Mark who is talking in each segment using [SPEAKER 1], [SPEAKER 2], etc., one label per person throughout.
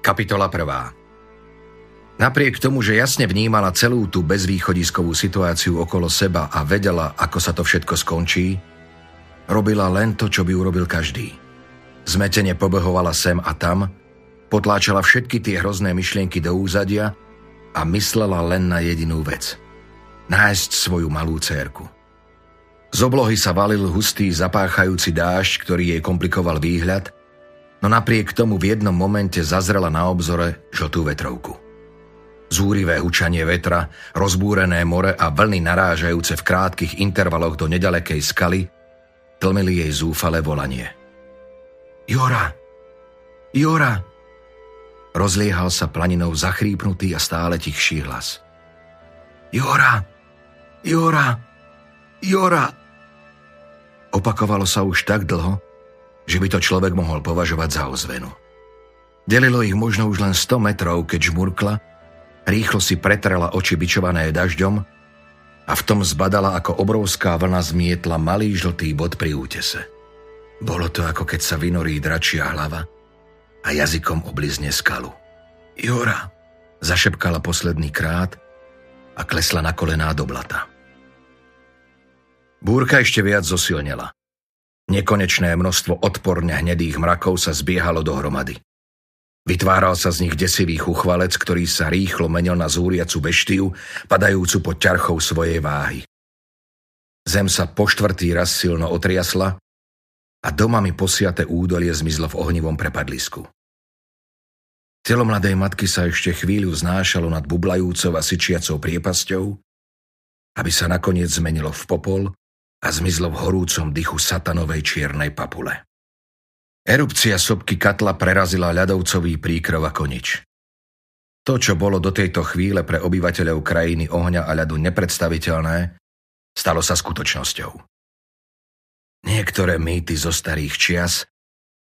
[SPEAKER 1] Kapitola 1. Napriek tomu, že jasne vnímala celú tú bezvýchodiskovú situáciu okolo seba a vedela, ako sa to všetko skončí, robila len to, čo by urobil každý. Zmetene pobehovala sem a tam, potláčala všetky tie hrozné myšlienky do úzadia a myslela len na jedinú vec. Nájsť svoju malú cérku. Z oblohy sa valil hustý zapáchajúci dážď, ktorý jej komplikoval výhľad – no napriek tomu v jednom momente zazrela na obzore žltú vetrovku. Zúrivé hučanie vetra, rozbúrené more a vlny narážajúce v krátkých intervaloch do nedalekej skaly tlmili jej zúfale volanie. Jora! Jora! Rozliehal sa planinou zachrípnutý a stále tichší hlas. Jora! Jora! Jora! Opakovalo sa už tak dlho, že by to človek mohol považovať za ozvenu. Delilo ich možno už len 100 metrov, keď žmurkla, rýchlo si pretrela oči bičované dažďom a v tom zbadala, ako obrovská vlna zmietla malý žltý bod pri útese. Bolo to, ako keď sa vynorí dračia hlava a jazykom oblizne skalu. Jora, zašepkala posledný krát a klesla na kolená do blata. Búrka ešte viac zosilnela. Nekonečné množstvo odporne hnedých mrakov sa zbiehalo dohromady. Vytváral sa z nich desivý chuchvalec, ktorý sa rýchlo menil na zúriacu beštiu, padajúcu pod ťarchou svojej váhy. Zem sa po štvrtý raz silno otriasla a domami posiate údolie zmizlo v ohnivom prepadlisku. Telo mladej matky sa ešte chvíľu znášalo nad bublajúcou a syčiacou priepasťou, aby sa nakoniec zmenilo v popol a zmizlo v horúcom dychu satanovej čiernej papule. Erupcia sopky katla prerazila ľadovcový príkrov ako nič. To, čo bolo do tejto chvíle pre obyvateľov krajiny ohňa a ľadu nepredstaviteľné, stalo sa skutočnosťou. Niektoré mýty zo starých čias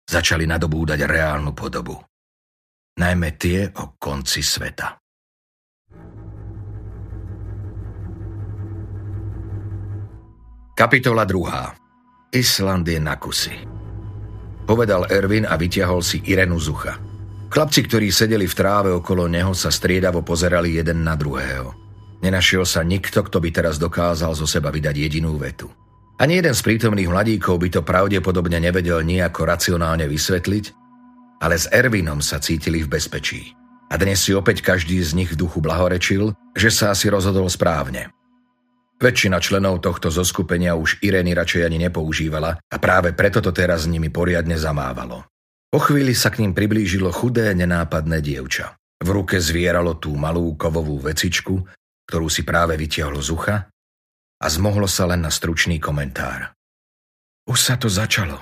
[SPEAKER 1] začali nadobúdať reálnu podobu. Najmä tie o konci sveta. Kapitola 2. Island je na kusy. Povedal Ervin a vytiahol si Irenu z ucha. Chlapci, ktorí sedeli v tráve okolo neho, sa striedavo pozerali jeden na druhého. Nenašiel sa nikto, kto by teraz dokázal zo seba vydať jedinú vetu. Ani jeden z prítomných mladíkov by to pravdepodobne nevedel nejako racionálne vysvetliť, ale s Ervinom sa cítili v bezpečí. A dnes si opäť každý z nich v duchu blahorečil, že sa asi rozhodol správne. Väčšina členov tohto zoskupenia už Irény radšej ani nepoužívala a práve preto to teraz s nimi poriadne zamávalo. Po chvíli sa k ním priblížilo chudé, nenápadné dievča. V ruke zvieralo tú malú kovovú vecičku, ktorú si práve vytiahlo z ucha a zmohlo sa len na stručný komentár. Už sa to začalo.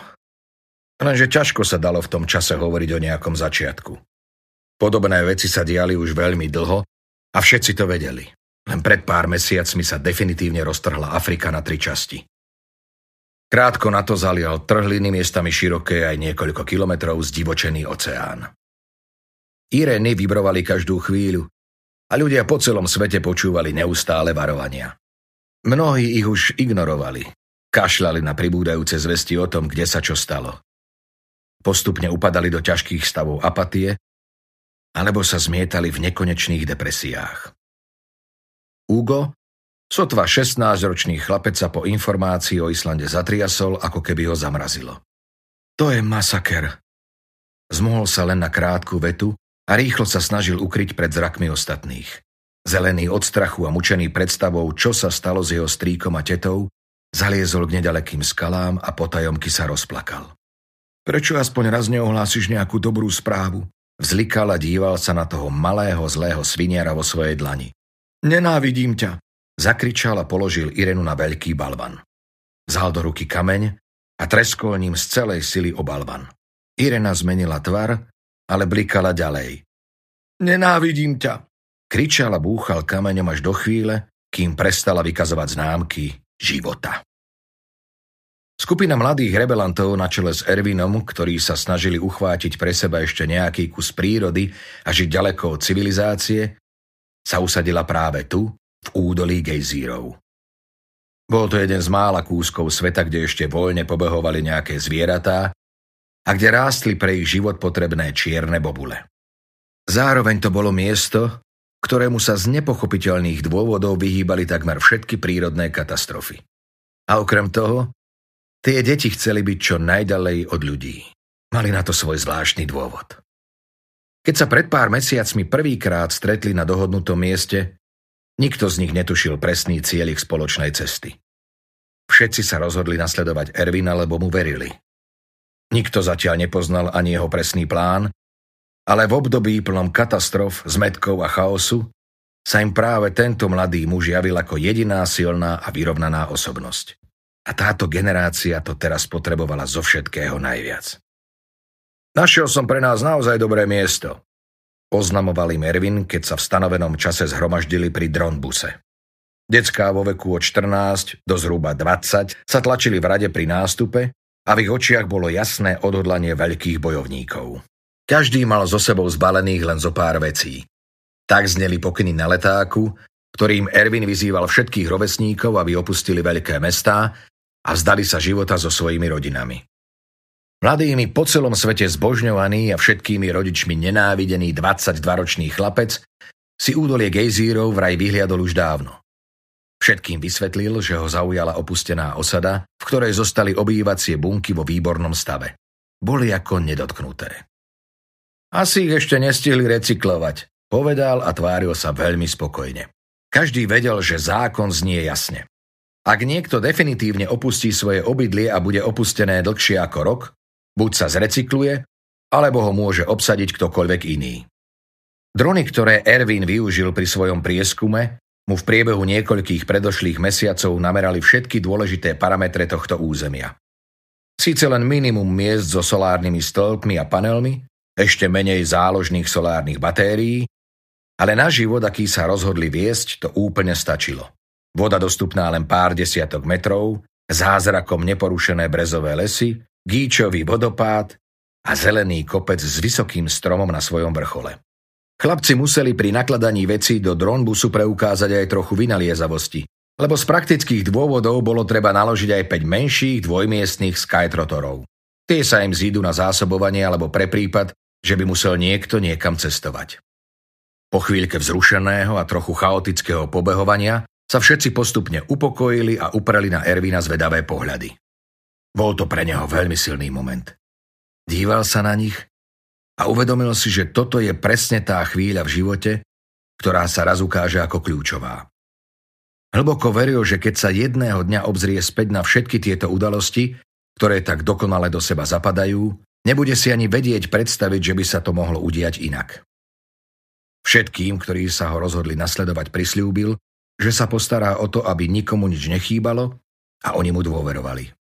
[SPEAKER 1] Lenže ťažko sa dalo v tom čase hovoriť o nejakom začiatku. Podobné veci sa diali už veľmi dlho a všetci to vedeli. Len pred pár mesiacmi sa definitívne roztrhla Afrika na tri časti. Krátko na to zalial trhliny miestami široké aj niekoľko kilometrov zdivočený oceán. Irény vybrovali každú chvíľu a ľudia po celom svete počúvali neustále varovania. Mnohí ich už ignorovali, kašľali na pribúdajúce zvesti o tom, kde sa čo stalo. Postupne upadali do ťažkých stavov apatie alebo sa zmietali v nekonečných depresiách. Ugo, sotva 16-ročný chlapec sa po informácii o Islande zatriasol, ako keby ho zamrazilo. To je masaker. Zmohol sa len na krátku vetu a rýchlo sa snažil ukryť pred zrakmi ostatných. Zelený od strachu a mučený predstavou, čo sa stalo s jeho strýkom a tetou, zaliezol k nedalekým skalám a potajomky sa rozplakal. Prečo aspoň raz neohlásiš nejakú dobrú správu? Vzlikal a díval sa na toho malého zlého sviniara vo svojej dlani. Nenávidím ťa, zakričal a položil Irenu na veľký balvan. Vzal do ruky kameň a treskol ním z celej sily o balvan. Irena zmenila tvar, ale blikala ďalej. Nenávidím ťa, kričal a búchal kameňom až do chvíle, kým prestala vykazovať známky života. Skupina mladých rebelantov na čele s Ervinom, ktorí sa snažili uchvátiť pre seba ešte nejaký kus prírody a žiť ďaleko od civilizácie, sa usadila práve tu, v údolí gejzírov. Bol to jeden z mála kúskov sveta, kde ešte voľne pobehovali nejaké zvieratá a kde rástli pre ich život potrebné čierne bobule. Zároveň to bolo miesto, ktorému sa z nepochopiteľných dôvodov vyhýbali takmer všetky prírodné katastrofy. A okrem toho, tie deti chceli byť čo najdalej od ľudí. Mali na to svoj zvláštny dôvod. Keď sa pred pár mesiacmi prvýkrát stretli na dohodnutom mieste, nikto z nich netušil presný cieľ ich spoločnej cesty. Všetci sa rozhodli nasledovať Ervina, lebo mu verili. Nikto zatiaľ nepoznal ani jeho presný plán, ale v období plnom katastrof, zmetkov a chaosu sa im práve tento mladý muž javil ako jediná silná a vyrovnaná osobnosť. A táto generácia to teraz potrebovala zo všetkého najviac. Našiel som pre nás naozaj dobré miesto. Oznamoval im Ervin, keď sa v stanovenom čase zhromaždili pri dronbuse. Decká vo veku od 14 do zhruba 20 sa tlačili v rade pri nástupe a v ich očiach bolo jasné odhodlanie veľkých bojovníkov. Každý mal so sebou zbalených len zo pár vecí. Tak zneli pokyny na letáku, ktorým Ervin vyzýval všetkých rovesníkov, aby opustili veľké mestá a vzdali sa života so svojimi rodinami. Mladými po celom svete zbožňovaný a všetkými rodičmi nenávidený 22-ročný chlapec si údolie gejzírov vraj vyhliadol už dávno. Všetkým vysvetlil, že ho zaujala opustená osada, v ktorej zostali obývacie bunky vo výbornom stave. Boli ako nedotknuté. Asi ich ešte nestihli recyklovať, povedal a tváril sa veľmi spokojne. Každý vedel, že zákon znie jasne. Ak niekto definitívne opustí svoje obydlie a bude opustené dlhšie ako rok, Buď sa zrecykluje, alebo ho môže obsadiť ktokoľvek iný. Drony, ktoré Erwin využil pri svojom prieskume, mu v priebehu niekoľkých predošlých mesiacov namerali všetky dôležité parametre tohto územia. Síce len minimum miest so solárnymi stĺpmi a panelmi, ešte menej záložných solárnych batérií, ale na život, aký sa rozhodli viesť, to úplne stačilo. Voda dostupná len pár desiatok metrov, zázrakom neporušené brezové lesy, gíčový vodopád a zelený kopec s vysokým stromom na svojom vrchole. Chlapci museli pri nakladaní veci do dronbusu preukázať aj trochu vynaliezavosti, lebo z praktických dôvodov bolo treba naložiť aj 5 menších dvojmiestných skytrotorov. Tie sa im zídu na zásobovanie alebo pre prípad, že by musel niekto niekam cestovať. Po chvíľke vzrušeného a trochu chaotického pobehovania sa všetci postupne upokojili a upreli na Ervina zvedavé pohľady. Bol to pre neho veľmi silný moment. Díval sa na nich a uvedomil si, že toto je presne tá chvíľa v živote, ktorá sa raz ukáže ako kľúčová. Hlboko veril, že keď sa jedného dňa obzrie späť na všetky tieto udalosti, ktoré tak dokonale do seba zapadajú, nebude si ani vedieť predstaviť, že by sa to mohlo udiať inak. Všetkým, ktorí sa ho rozhodli nasledovať, prislúbil, že sa postará o to, aby nikomu nič nechýbalo a oni mu dôverovali.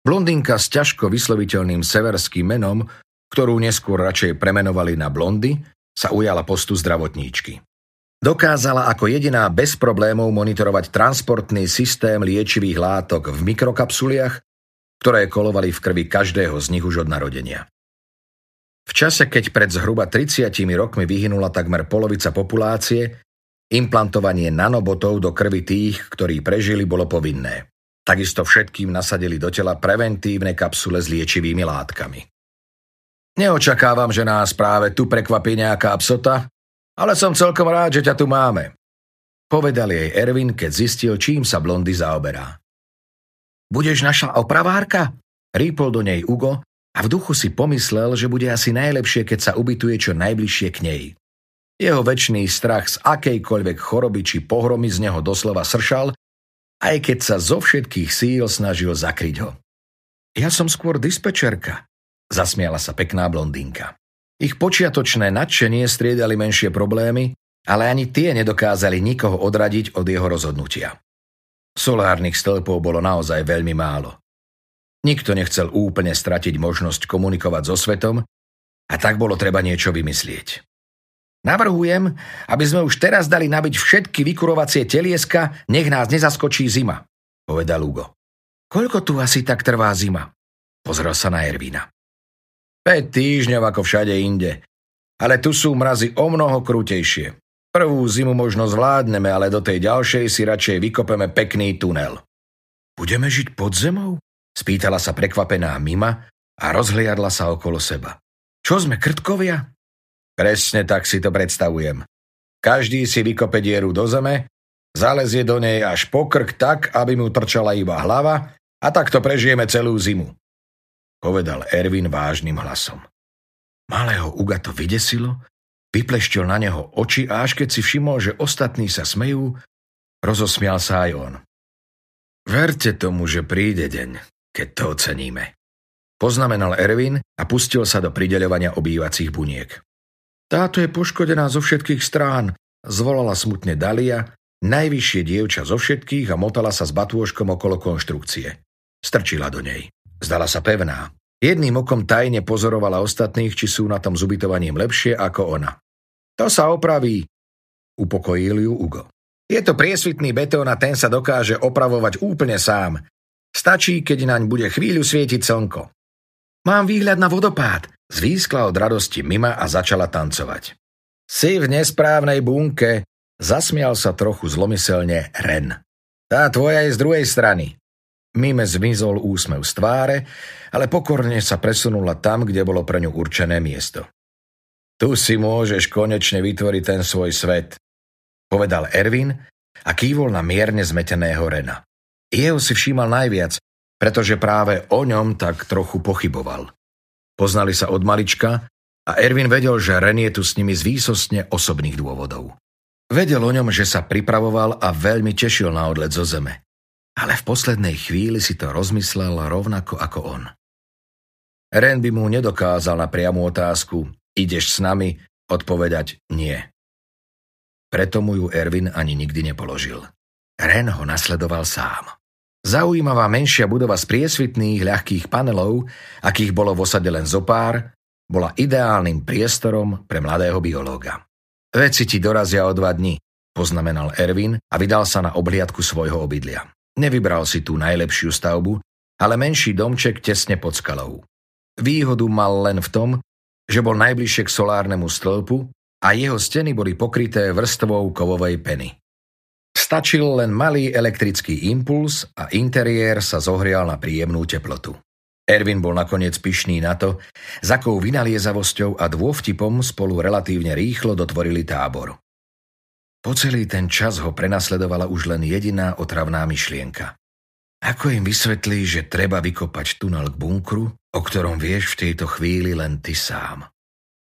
[SPEAKER 1] Blondinka s ťažko vysloviteľným severským menom, ktorú neskôr radšej premenovali na Blondy, sa ujala postu zdravotníčky. Dokázala ako jediná bez problémov monitorovať transportný systém liečivých látok v mikrokapsuliach, ktoré kolovali v krvi každého z nich už od narodenia. V čase, keď pred zhruba 30 rokmi vyhynula takmer polovica populácie, implantovanie nanobotov do krvi tých, ktorí prežili, bolo povinné. Takisto všetkým nasadili do tela preventívne kapsule s liečivými látkami. Neočakávam, že nás práve tu prekvapí nejaká psota, ale som celkom rád, že ťa tu máme. Povedal jej Ervin, keď zistil, čím sa blondy zaoberá. Budeš naša opravárka? Rýpol do nej Ugo a v duchu si pomyslel, že bude asi najlepšie, keď sa ubytuje čo najbližšie k nej. Jeho väčší strach z akejkoľvek choroby či pohromy z neho doslova sršal aj keď sa zo všetkých síl snažil zakryť ho. Ja som skôr dispečerka, zasmiala sa pekná blondínka. Ich počiatočné nadšenie striedali menšie problémy, ale ani tie nedokázali nikoho odradiť od jeho rozhodnutia. Solárnych stĺpov bolo naozaj veľmi málo. Nikto nechcel úplne stratiť možnosť komunikovať so svetom a tak bolo treba niečo vymyslieť. Navrhujem, aby sme už teraz dali nabiť všetky vykurovacie telieska, nech nás nezaskočí zima, povedal Hugo. Koľko tu asi tak trvá zima? Pozrel sa na Ervína. 5 týždňov ako všade inde. Ale tu sú mrazy o mnoho krutejšie. Prvú zimu možno zvládneme, ale do tej ďalšej si radšej vykopeme pekný tunel. Budeme žiť pod zemou? Spýtala sa prekvapená Mima a rozhliadla sa okolo seba. Čo sme krtkovia? Presne tak si to predstavujem. Každý si vykope dieru do zeme, zalezie do nej až pokrk tak, aby mu trčala iba hlava a takto prežijeme celú zimu. Povedal Ervin vážnym hlasom. Malého Uga to vydesilo, vypleštil na neho oči a až keď si všimol, že ostatní sa smejú, rozosmial sa aj on. Verte tomu, že príde deň, keď to oceníme. Poznamenal Ervin a pustil sa do prideľovania obývacích buniek. Táto je poškodená zo všetkých strán, zvolala smutne Dalia, najvyššie dievča zo všetkých a motala sa s batôžkom okolo konštrukcie. Strčila do nej. Zdala sa pevná. Jedným okom tajne pozorovala ostatných, či sú na tom s ubytovaním lepšie ako ona. To sa opraví, upokojil ju Ugo. Je to priesvitný betón a ten sa dokáže opravovať úplne sám. Stačí, keď naň bude chvíľu svietiť slnko. Mám výhľad na vodopád, zvýskla od radosti Mima a začala tancovať. Si v nesprávnej bunke, zasmial sa trochu zlomyselne Ren. Tá tvoja je z druhej strany. Mime zmizol úsmev z tváre, ale pokorne sa presunula tam, kde bolo pre ňu určené miesto. Tu si môžeš konečne vytvoriť ten svoj svet, povedal Ervin a kývol na mierne zmeteného Rena. Jeho si všímal najviac, pretože práve o ňom tak trochu pochyboval. Poznali sa od malička a Erwin vedel, že Ren je tu s nimi z výsostne osobných dôvodov. Vedel o ňom, že sa pripravoval a veľmi tešil na odlet zo zeme. Ale v poslednej chvíli si to rozmyslel rovnako ako on. Ren by mu nedokázal na priamu otázku ideš s nami odpovedať nie. Preto mu ju Erwin ani nikdy nepoložil. Ren ho nasledoval sám. Zaujímavá menšia budova z priesvitných ľahkých panelov, akých bolo v osade len zopár, bola ideálnym priestorom pre mladého biológa. Veci ti dorazia o dva dni, poznamenal Ervin a vydal sa na obliadku svojho obydlia. Nevybral si tú najlepšiu stavbu, ale menší domček tesne pod skalou. Výhodu mal len v tom, že bol najbližšie k solárnemu stĺpu a jeho steny boli pokryté vrstvou kovovej peny. Stačil len malý elektrický impuls a interiér sa zohrial na príjemnú teplotu. Ervin bol nakoniec pyšný na to, s akou vynaliezavosťou a dôvtipom spolu relatívne rýchlo dotvorili tábor. Po celý ten čas ho prenasledovala už len jediná otravná myšlienka. Ako im vysvetlí, že treba vykopať tunel k bunkru, o ktorom vieš v tejto chvíli len ty sám?